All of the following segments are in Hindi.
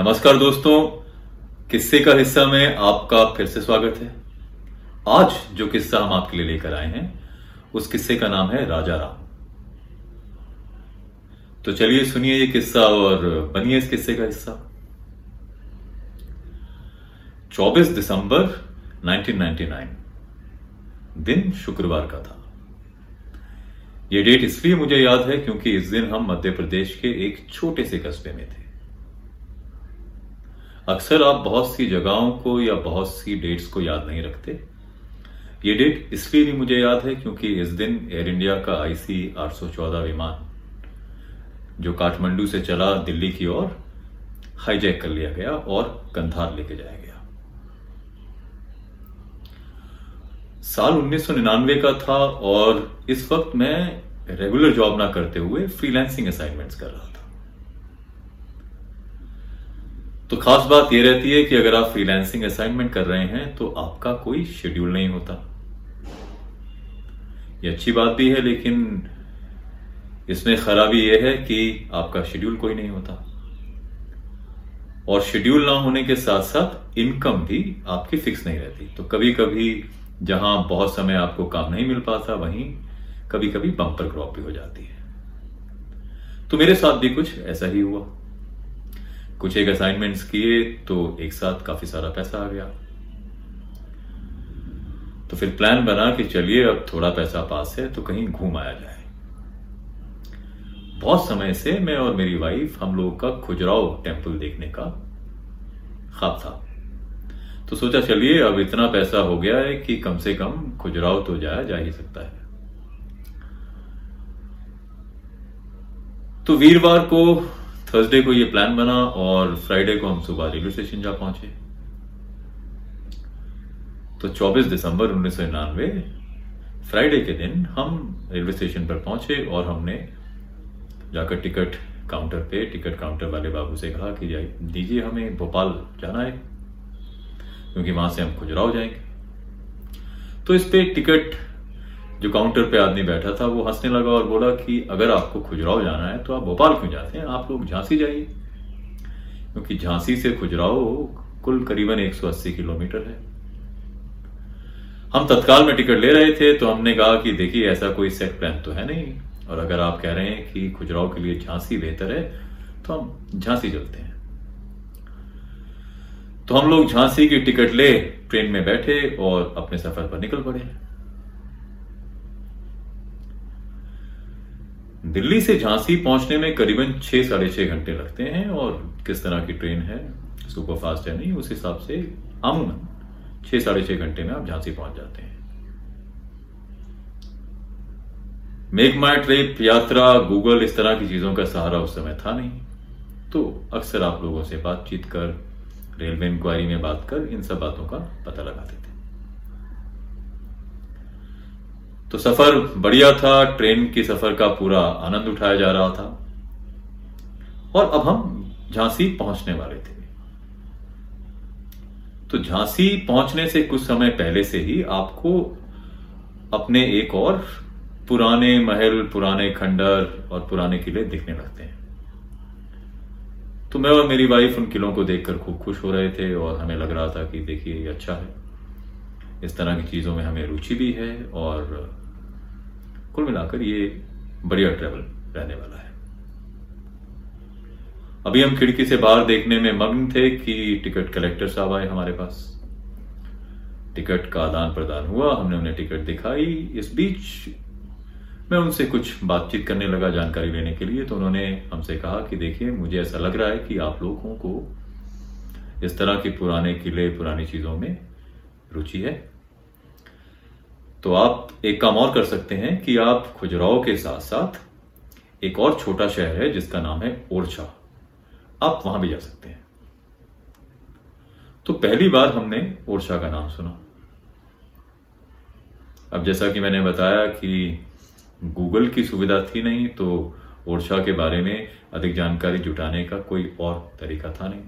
नमस्कार दोस्तों। किस्से का हिस्सा में आपका फिर से स्वागत है। आज जो किस्सा हम आपके लिए लेकर आए हैं, उस किस्से का नाम है राजा राम। तो चलिए सुनिए ये किस्सा और बनिए इस किस्से का हिस्सा। 24 दिसंबर 1999 दिन शुक्रवार का था। ये डेट इसलिए मुझे याद है क्योंकि इस दिन हम मध्य प्रदेश के एक छोटे से कस्बे में थे। अक्सर आप बहुत सी जगहों को या बहुत सी डेट्स को याद नहीं रखते। ये डेट इसलिए भी मुझे याद है क्योंकि इस दिन एयर इंडिया का आईसी 814 विमान, जो काठमांडू से चला दिल्ली की ओर हाईजैक कर लिया गया और कंधार लेके जाया गया। साल 1999 का था और इस वक्त मैं रेगुलर जॉब ना करते हुए फ्रीलांसिंग असाइनमेंट्स कर रहा था। तो खास बात यह रहती है कि अगर आप फ्रीलांसिंग असाइनमेंट कर रहे हैं तो आपका कोई शेड्यूल नहीं होता। ये अच्छी बात भी है, लेकिन इसमें खराबी यह है कि आपका शेड्यूल कोई नहीं होता। और शेड्यूल ना होने के साथ साथ इनकम भी आपकी फिक्स नहीं रहती। तो कभी कभी जहाँ बहुत समय आपको काम नहीं मिल पाता, वहीं कभी कभी बम्पर क्रॉप भी हो जाती है। तो मेरे साथ भी कुछ ऐसा ही हुआ। कुछ एक असाइनमेंट्स किए तो एक साथ काफ़ी सारा पैसा आ गया। तो फिर प्लान बना कि चलिए अब थोड़ा पैसा पास है तो कहीं घूम आया जाए। बहुत समय से मैं और मेरी वाइफ हम लोगों का खुजराव टेंपल देखने का ख्वाब था। तो सोचा चलिए अब इतना पैसा हो गया है कि कम से कम खुजराव तो जाया जा ही सकता है। तो वीरवार को थर्सडे को ये प्लान बना और फ्राइडे को हम सुबह रेलवे स्टेशन जा पहुँचे। तो 24 दिसंबर उन्नीस फ्राइडे के दिन हम रेलवे स्टेशन पर पहुँचे और हमने जाकर टिकट काउंटर पे टिकट काउंटर वाले बाबू से कहा कि दीजिए हमें भोपाल जाना है, क्योंकि वहाँ से हम खुजराव जाएँगे। तो इस पे टिकट जो काउंटर पे आदमी बैठा था, वो हंसने लगा और बोला कि अगर आपको खुजराव जाना है तो आप भोपाल क्यों जाते हैं? आप लोग झांसी जाइए। क्योंकि झांसी से खुजराव कुल करीबन 180 किलोमीटर है। हम तत्काल में टिकट ले रहे थे तो हमने कहा कि देखिए, ऐसा कोई सेट प्लान तो है नहीं। और अगर आप कह रहे हैं कि खुजराव के लिए झांसी बेहतर है तो हम झांसी चलते हैं। तो हम लोग झांसी की टिकट ले ट्रेन में बैठे और अपने सफ़र पर निकल पड़े। दिल्ली से झांसी पहुँचने में करीबन छह, साढ़े छह घंटे लगते हैं और किस तरह की ट्रेन है सुपर फास्ट है नहीं, उस हिसाब से आमूमन छह, साढ़े छह घंटे में आप झांसी पहुँच जाते हैं। मेक माई ट्रिप यात्रा गूगल इस तरह की चीज़ों का सहारा उस समय था नहीं। तो अक्सर आप लोगों से बातचीत कर, रेलवे इंक्वायरी में बात कर, इन सब बातों का पता लगाते थे। तो सफ़र बढ़िया था, ट्रेन के सफ़र का पूरा आनंद उठाया जा रहा था। और अब हम झांसी पहुँचने वाले थे। तो झांसी पहुँचने से कुछ समय पहले से ही आपको अपने एक और पुराने महल, पुराने खंडर और पुराने किले दिखने लगते हैं। तो मैं और मेरी वाइफ उन किलों को देखकर खूब खुश हो रहे थे और हमें लग रहा था कि देखिए ये अच्छा है। इस तरह की चीज़ों में हमें रुचि भी है और कुल मिलाकर ये बढ़िया ट्रेवल रहने वाला है। अभी हम खिड़की से बाहर देखने में मग्न थे कि टिकट कलेक्टर साहब आए हमारे पास। टिकट का आदान प्रदान हुआ, हमने उन्हें टिकट दिखाई। इस बीच मैं उनसे कुछ बातचीत करने लगा जानकारी लेने के लिए तो उन्होंने हमसे कहा कि देखिए, मुझे ऐसा लग रहा है कि आप लोगों को इस तरह के पुराने किले, पुरानी चीज़ों में रुचि है। तो आप एक काम और कर सकते हैं कि आप खुजराव के साथ साथ एक और छोटा शहर है जिसका नाम है ओरछा। आप वहाँ भी जा सकते हैं। तो पहली बार हमने ओरछा का नाम सुना। अब जैसा कि मैंने बताया कि गूगल की सुविधा थी नहीं तो ओरछा के बारे में अधिक जानकारी जुटाने का कोई और तरीका था नहीं।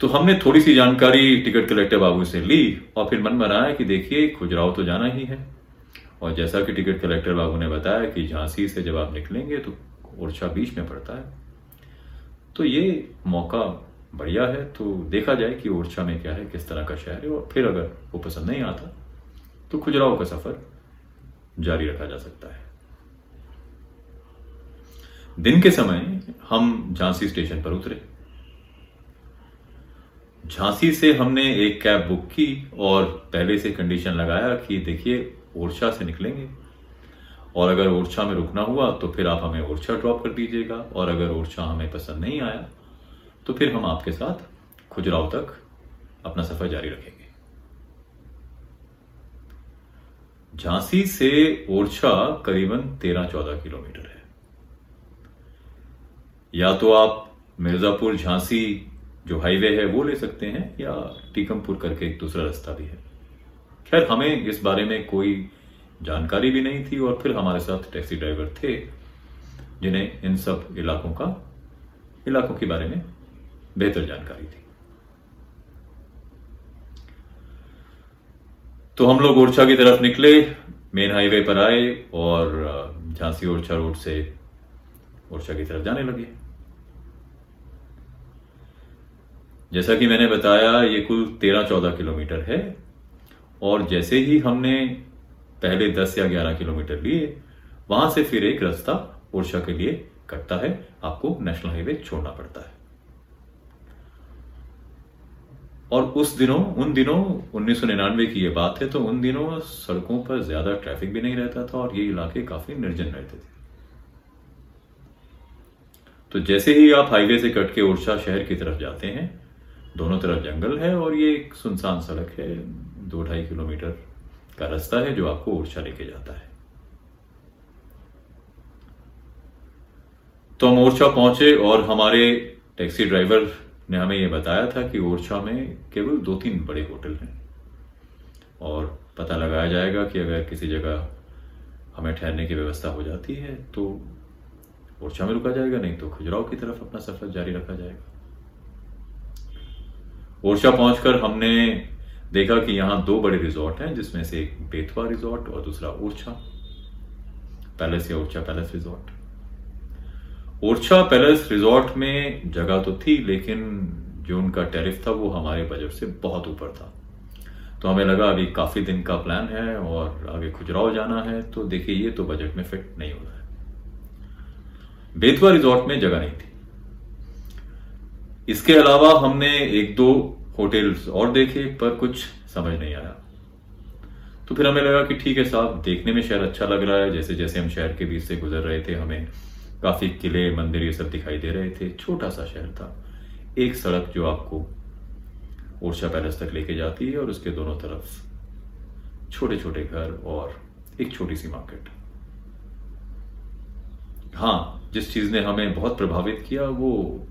तो हमने थोड़ी सी जानकारी टिकट कलेक्टर बाबू से ली और फिर मन बनाया कि देखिए, खुजराव तो जाना ही है। और जैसा कि टिकट कलेक्टर बाबू ने बताया कि झांसी से जब आप निकलेंगे तो ओरछा बीच में पड़ता है। तो ये मौका बढ़िया है तो देखा जाए कि ओरछा में क्या है, किस तरह का शहर है। और फिर अगर वो पसंद नहीं आता तो खुजराव का सफ़र जारी रखा जा सकता है। दिन के समय हम झांसी स्टेशन पर उतरे। झांसी से हमने एक कैब बुक की और पहले से कंडीशन लगाया कि देखिए, ओरछा से निकलेंगे। और अगर ओरछा में रुकना हुआ तो फिर आप हमें ओरछा ड्रॉप कर दीजिएगा। और अगर ओरछा हमें पसंद नहीं आया तो फिर हम आपके साथ खुजराव तक अपना सफ़र जारी रखेंगे। झांसी से ओरछा करीबन तेरह चौदह किलोमीटर है। या तो आप मिर्जापुर झांसी जो हाईवे है, वो ले सकते हैं, या टीकमपुर करके एक दूसरा रास्ता भी है। खैर, हमें इस बारे में कोई जानकारी भी नहीं थी, और फिर हमारे साथ टैक्सी ड्राइवर थे, जिन्हें इन सब इलाकों का, इलाकों के बारे में बेहतर जानकारी थी। तो हम लोग ओरछा की तरफ़ निकले, मेन हाईवे पर आए, और झांसी ओरछा रोड से ओरछा की तरफ़ जाने लगे। जैसा कि मैंने बताया, ये कुल तेरह चौदह किलोमीटर है, और जैसे ही हमने पहले दस या ग्यारह किलोमीटर लिए, वहाँ से फिर एक रास्ता ओरछा के लिए कटता है, आपको नेशनल हाईवे छोड़ना पड़ता है। और उस दिनों, उन दिनों, उन्नीस सौ निन्यानवे की ये बात है तो उन दिनों सड़कों पर ज़्यादा ट्रैफ़िक भी नहीं रहता था, और ये इलाके काफ़ी निर्जन रहते थे। तो जैसे ही आप हाईवे से कट के ओरछा शहर की तरफ़ जाते हैं दोनों तरफ़ जंगल है और ये एक सुनसान सड़क है। दो ढाई किलोमीटर का रास्ता है जो आपको ओरछा लेके जाता है। तो हम ओरछा पहुँचे और हमारे टैक्सी ड्राइवर ने हमें यह बताया था कि ओरछा में केवल दो तीन बड़े होटल हैं और पता लगाया जाएगा कि अगर किसी जगह हमें ठहरने की व्यवस्था हो जाती है तो ओरछा में रुका जाएगा, नहीं तो खजुराव की तरफ़ अपना सफ़र जारी रखा जाएगा। ओरछा पहुंचकर हमने देखा कि यहाँ दो बड़े रिजॉर्ट हैं, जिसमें से एक बेतवा रिजॉर्ट और दूसरा ओरछा पैलेस या Orchha palace resort. Orchha palace resort में जगह तो थी, लेकिन जो उनका टैरिफ था वो हमारे बजट से बहुत ऊपर था। तो हमें लगा अभी काफ़ी दिन का प्लान है और आगे खुजराव जाना है तो देखिए ये तो बजट में फिट नहीं हो रहा है। बेतवा रिजॉर्ट में जगह नहीं थी। इसके अलावा हमने एक दो होटल्स और देखे, पर कुछ समझ नहीं आया। तो फिर हमें लगा कि ठीक है साहब, देखने में शहर अच्छा लग रहा है। जैसे जैसे हम शहर के बीच से गुजर रहे थे, हमें काफ़ी किले, मंदिर ये सब दिखाई दे रहे थे। छोटा सा शहर था। एक सड़क जो आपको ओरछा पैलेस तक लेके जाती है और उसके दोनों तरफ़ छोटे छोटे घर और एक छोटी सी मार्केट। हाँ जिस चीज़ ने हमें बहुत प्रभावित किया, वो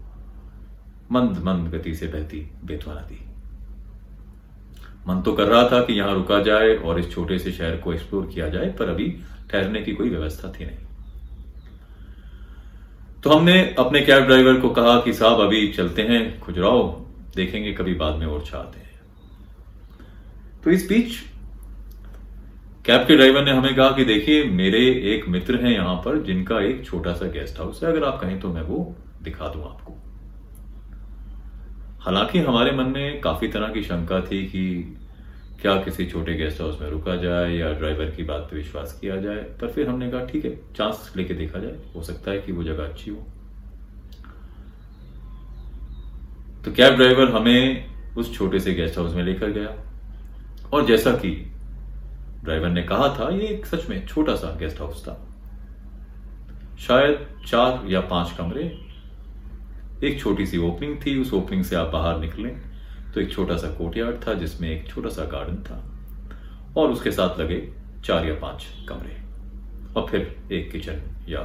मंद मंद गति से बहती बेतवा नदी मन तो कर रहा था कि यहाँ रुका जाए और इस छोटे से शहर को एक्सप्लोर किया जाए, पर अभी ठहरने की कोई व्यवस्था थी नहीं। तो हमने अपने कैब ड्राइवर को कहा कि, साहब, अभी चलते हैं खुजराओ देखेंगे कभी बाद में और आते हैं। तो इस बीच कैब के ड्राइवर ने हमें कहा कि, देखिए, मेरे एक मित्र हैं यहाँ पर, जिनका एक छोटा सा गेस्ट हाउस है, अगर आप कहें तो मैं वो दिखा दूँ आपको। हालाँकि हमारे मन में काफ़ी तरह की शंका थी कि क्या किसी छोटे गेस्ट हाउस में रुका जाए या ड्राइवर की बात पर विश्वास किया जाए। पर फिर हमने कहा, ठीक है, चांस लेके देखा जाए। हो सकता है कि वो जगह अच्छी हो। तो कैब ड्राइवर हमें उस छोटे से गेस्ट हाउस में लेकर गया? और जैसा कि ड्राइवर ने कहा था, ये एक सच में छोटा सा गेस्ट हाउस था। शायद चार या पाँच कमरे एक छोटी सी ओपनिंग थी, उस ओपनिंग से आप बाहर निकलें। तो एक छोटा सा कोर्टयार्ड था, जिसमें एक छोटा सा गार्डन था। और उसके साथ लगे चार या पाँच कमरे। और फिर एक किचन या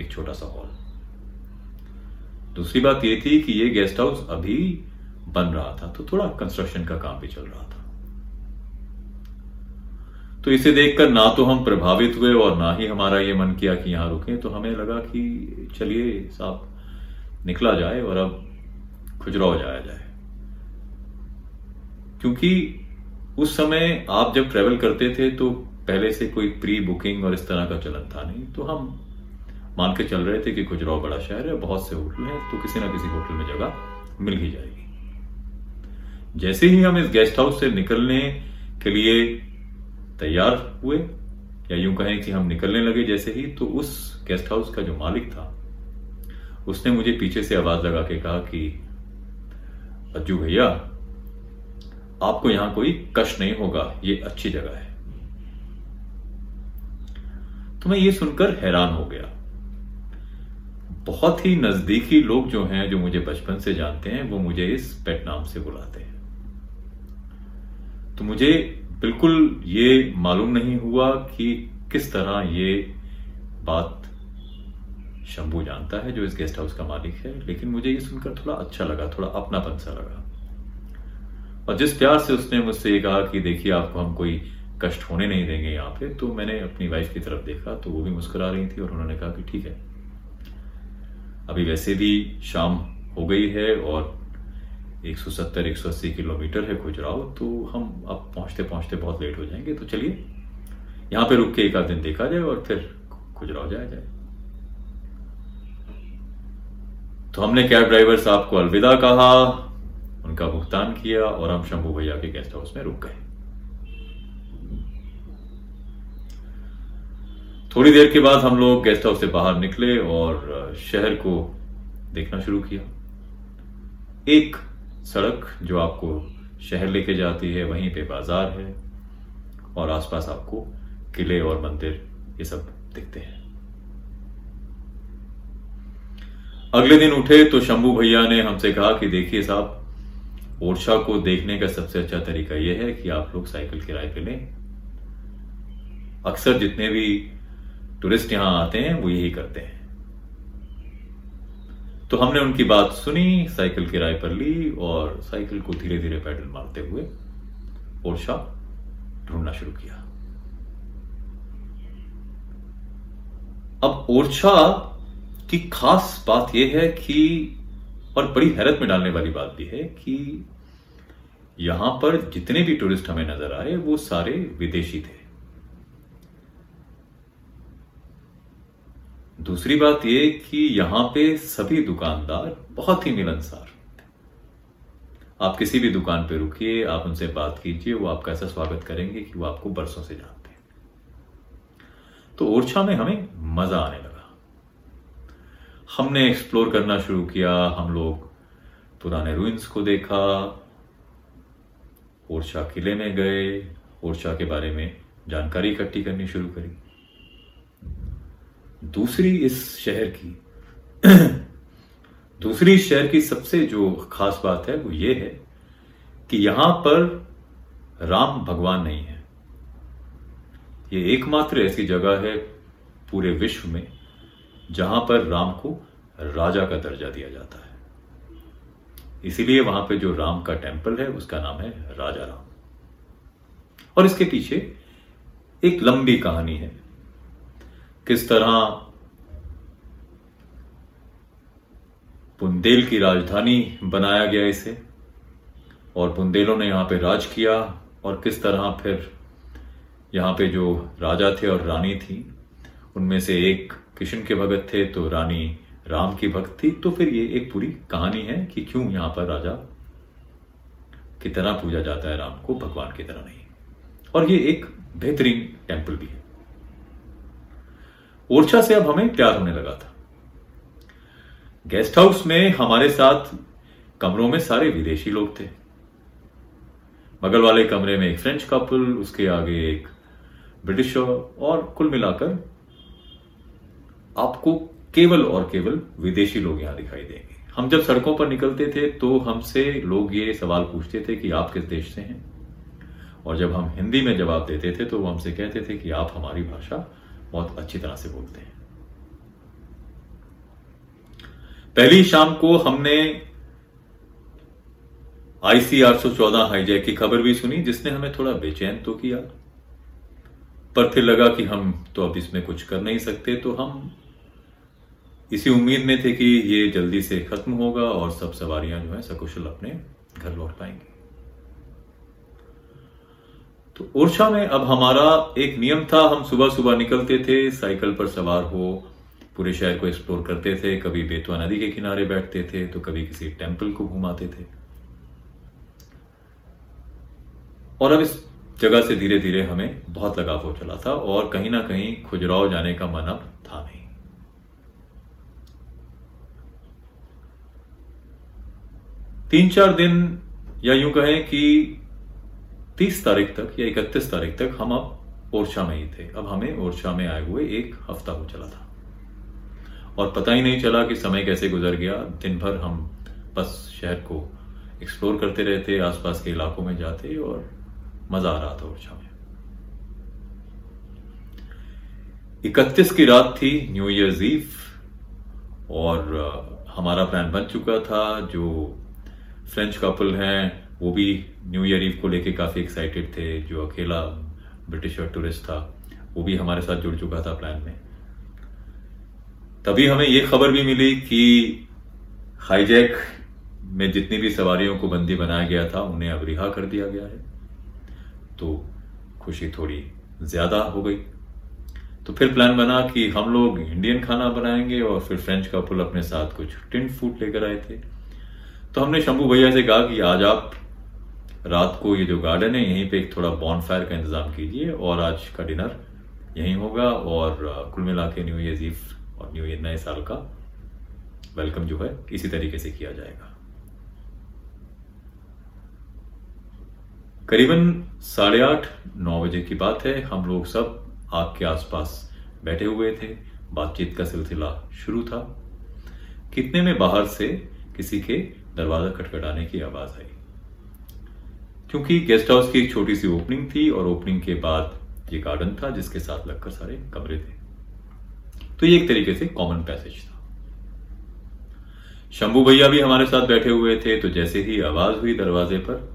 एक छोटा सा हॉल दूसरी बात यह थी कि ये गेस्ट हाउस अभी बन रहा था तो थोड़ा कंस्ट्रक्शन का काम भी चल रहा था। तो इसे देखकर ना तो हम प्रभावित हुए और ना ही हमारा ये मन किया कि यहाँ रुके तो हमें लगा कि चलिए साहब निकला जाए और अब खुजराव जाया जाए। क्योंकि उस समय आप जब ट्रेवल करते थे तो पहले से कोई प्री बुकिंग और इस तरह का चलन था नहीं। तो हम मान के चल रहे थे कि खुजराव बड़ा शहर है, बहुत से होटल हैं तो किसी ना किसी होटल में जगह मिल ही जाएगी। जैसे ही हम इस गेस्ट हाउस से निकलने के लिए तैयार हुए, या यूँ कहें कि हम निकलने लगे जैसे ही तो उस गेस्ट हाउस का जो मालिक था उसने मुझे पीछे से आवाज़ लगा के कहा कि, अज्जू भैया, आपको यहाँ कोई कष्ट नहीं होगा, ये अच्छी जगह है। तो मैं ये सुनकर हैरान हो गया। बहुत ही नजदीकी लोग जो हैं, जो मुझे बचपन से जानते हैं, वो मुझे इस पेट नाम से बुलाते हैं। तो मुझे बिल्कुल ये मालूम नहीं हुआ कि किस तरह ये बात शंभू जानता है, जो इस गेस्ट हाउस का मालिक है, लेकिन मुझे ये सुनकर थोड़ा अच्छा लगा, थोड़ा अपनापन सा लगा। और जिस प्यार से उसने मुझसे ये कहा कि देखिए, आपको हम कोई कष्ट होने नहीं देंगे यहाँ पे तो मैंने अपनी वाइफ की तरफ़ देखा तो वो भी मुस्कुरा रही थी और उन्होंने कहा कि ठीक है। अभी वैसे भी शाम हो गई है और 170-180 किलोमीटर है खुजराव तो हम अब पहुँचते पहुँचते बहुत लेट हो जाएँगे तो चलिए, यहाँ पे रुक के एक आध दिन देखा जाए और फिर खुजराव जाया जाए। तो हमने कैब ड्राइवर साहब को अलविदा कहा, उनका भुगतान किया और हम शंभू भैया के गेस्ट हाउस में रुक गए। थोड़ी देर के बाद हम लोग गेस्ट हाउस से बाहर निकले और शहर को देखना शुरू किया। एक सड़क जो आपको शहर लेके जाती है, वहीं पे बाज़ार है और आसपास आपको किले और मंदिर ये सब दिखते हैं। अगले दिन उठे तो शंभू भैया ने हमसे कहा कि देखिए साहब, ओरछा को देखने का सबसे अच्छा तरीका यह है कि आप लोग साइकिल किराए पे लें। अक्सर जितने भी टूरिस्ट यहाँ आते हैं, वो यही करते हैं। तो हमने उनकी बात सुनी, साइकिल किराए पर ली और साइकिल को धीरे धीरे पैडल मारते हुए ओरछा ढूंढना शुरू किया। अब ओरछा की खास बात यह है कि, और बड़ी हैरत में डालने वाली बात भी है कि यहाँ पर जितने भी टूरिस्ट हमें नज़र आए, वो सारे विदेशी थे। दूसरी बात यह कि यहाँ पे सभी दुकानदार बहुत ही मिलनसार आप किसी भी दुकान पे रुकिए, आप उनसे बात कीजिए, वो आपका ऐसा स्वागत करेंगे कि वो आपको बरसों से जानते हैं। तो ओरछा में हमें मज़ा आने लगा। हमने एक्सप्लोर करना शुरू किया, हम लोग पुराने रूइंस को देखा, ओरछा किले में गए, ओरछा के बारे में जानकारी इकट्ठी करनी शुरू करी। दूसरी इस शहर की, दूसरी शहर की सबसे जो खास बात है, वो ये है कि यहाँ पर राम भगवान नहीं है। ये एकमात्र ऐसी जगह है पूरे विश्व में जहाँ पर राम को राजा का दर्जा दिया जाता है। इसीलिए वहाँ पे जो राम का टेंपल है, उसका नाम है राजा राम। और इसके पीछे एक लंबी कहानी है। किस तरह बुंदेल की राजधानी बनाया गया इसे, और बुंदेलों ने यहाँ पे राज किया, और किस तरह फिर यहाँ पे जो राजा थे और रानी थी, उनमें से एक किशन के भगत थे तो रानी राम की भक्त थी तो फिर ये एक पूरी कहानी है कि क्यों यहाँ पर राजा की तरह पूजा जाता है राम को, भगवान की तरह नहीं। और ये एक बेहतरीन टेंपल भी है। ओरछा से अब हमें प्यार होने लगा था। गेस्ट हाउस में हमारे साथ कमरों में सारे विदेशी लोग थे। बगल वाले कमरे में एक फ्रेंच कपल, उसके आगे एक ब्रिटिश और कुल मिलाकर आपको केवल और केवल विदेशी लोग यहाँ दिखाई देंगे। हम जब सड़कों पर निकलते थे तो हमसे लोग ये सवाल पूछते थे कि आप किस देश से हैं? और जब हम हिंदी में जवाब देते थे तो वो हमसे कहते थे कि आप हमारी भाषा बहुत अच्छी तरह से बोलते हैं। पहली शाम को हमने आईसी 814 हाईजैक की खबर भी सुनी, जिसने हमें थोड़ा बेचैन तो किया, पर फिर लगा कि हम तो अब इसमें कुछ कर नहीं सकते तो हम इसी उम्मीद में थे कि ये जल्दी से खत्म होगा और सब सवारियाँ जो है सकुशल अपने घर लौट पाएँगी। तो ओरछा में अब हमारा एक नियम था, हम सुबह सुबह निकलते थे, साइकिल पर सवार हो, पूरे शहर को एक्सप्लोर करते थे, कभी बेतवा नदी के किनारे बैठते थे तो कभी किसी टेंपल को घुमाते थे। और अब इस जगह से धीरे धीरे हमें बहुत लगाव हो चला था और कहीं ना कहीं खुजराव जाने का मन अब था नहीं। तीन चार दिन या यूँ कहें कि तीस तारीख तक या इकतीस तारीख तक हम अब ओरछा में ही थे। अब हमें ओरछा में आए हुए एक हफ़्ता हो चला था। और पता ही नहीं चला कि समय कैसे गुजर गया। दिन भर हम बस शहर को एक्सप्लोर करते रहते, आसपास के इलाकों में जाते और मज़ा आ रहा था ओरछा में। इकतीस की रात थी न्यू ईयर्स ईव और हमारा प्लान बन चुका था जो फ्रेंच कपल हैं, वो भी न्यू ईयर ईव को लेके काफ़ी एक्साइटेड थे, जो अकेला ब्रिटिश और टूरिस्ट था, वो भी हमारे साथ जुड़ चुका था प्लान में। तभी हमें ये खबर भी मिली कि हाईजैक में जितनी भी सवारियों को बंदी बनाया गया था, उन्हें अब रिहा कर दिया गया है। तो खुशी थोड़ी ज़्यादा हो गई। तो फिर प्लान बना कि हम लोग इंडियन खाना बनाएँगे और फिर फ्रेंच कपल अपने साथ कुछ टिंट फ़ूड लेकर आए थे। तो हमने शंभू भैया से कहा कि आज आप रात को ये जो गार्डन है, यहीं पे एक थोड़ा बॉन फायर का इंतज़ाम कीजिए और आज का डिनर यहीं होगा और कुल मिला के न्यू ईयर ईव और न्यू ईयर नए साल का वेलकम जो है, इसी तरीके से किया जाएगा। करीबन साढ़े आठ, नौ बजे की बात है। हम लोग सब आग के आसपास बैठे हुए थे। बातचीत का सिलसिला शुरू था। कितने में बाहर से किसी के दरवाज़ा खटखटाने की आवाज़ आई। क्योंकि गेस्ट हाउस की एक छोटी सी ओपनिंग थी और ओपनिंग के बाद ये गार्डन था जिसके साथ लगकर सारे कमरे थे। तो ये एक तरीके से कॉमन पैसेज था। शंभू भैया भी हमारे साथ बैठे हुए थे तो जैसे ही आवाज़ हुई दरवाजे पर,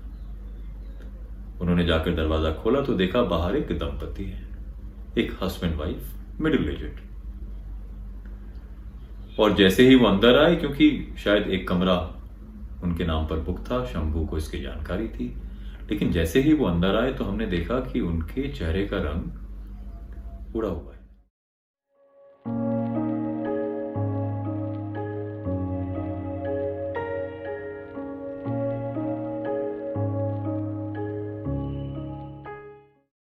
उन्होंने जाकर दरवाज़ा खोला तो देखा बाहर एक दंपति है। एक हस्बैंड वाइफ मिडिल एजेड और जैसे ही वो अंदर आए, क्योंकि शायद एक कमरा उनके नाम पर बुक था, शंभू को इसकी जानकारी थी। लेकिन जैसे ही वो अंदर आए तो हमने देखा कि उनके चेहरे का रंग उड़ा हुआ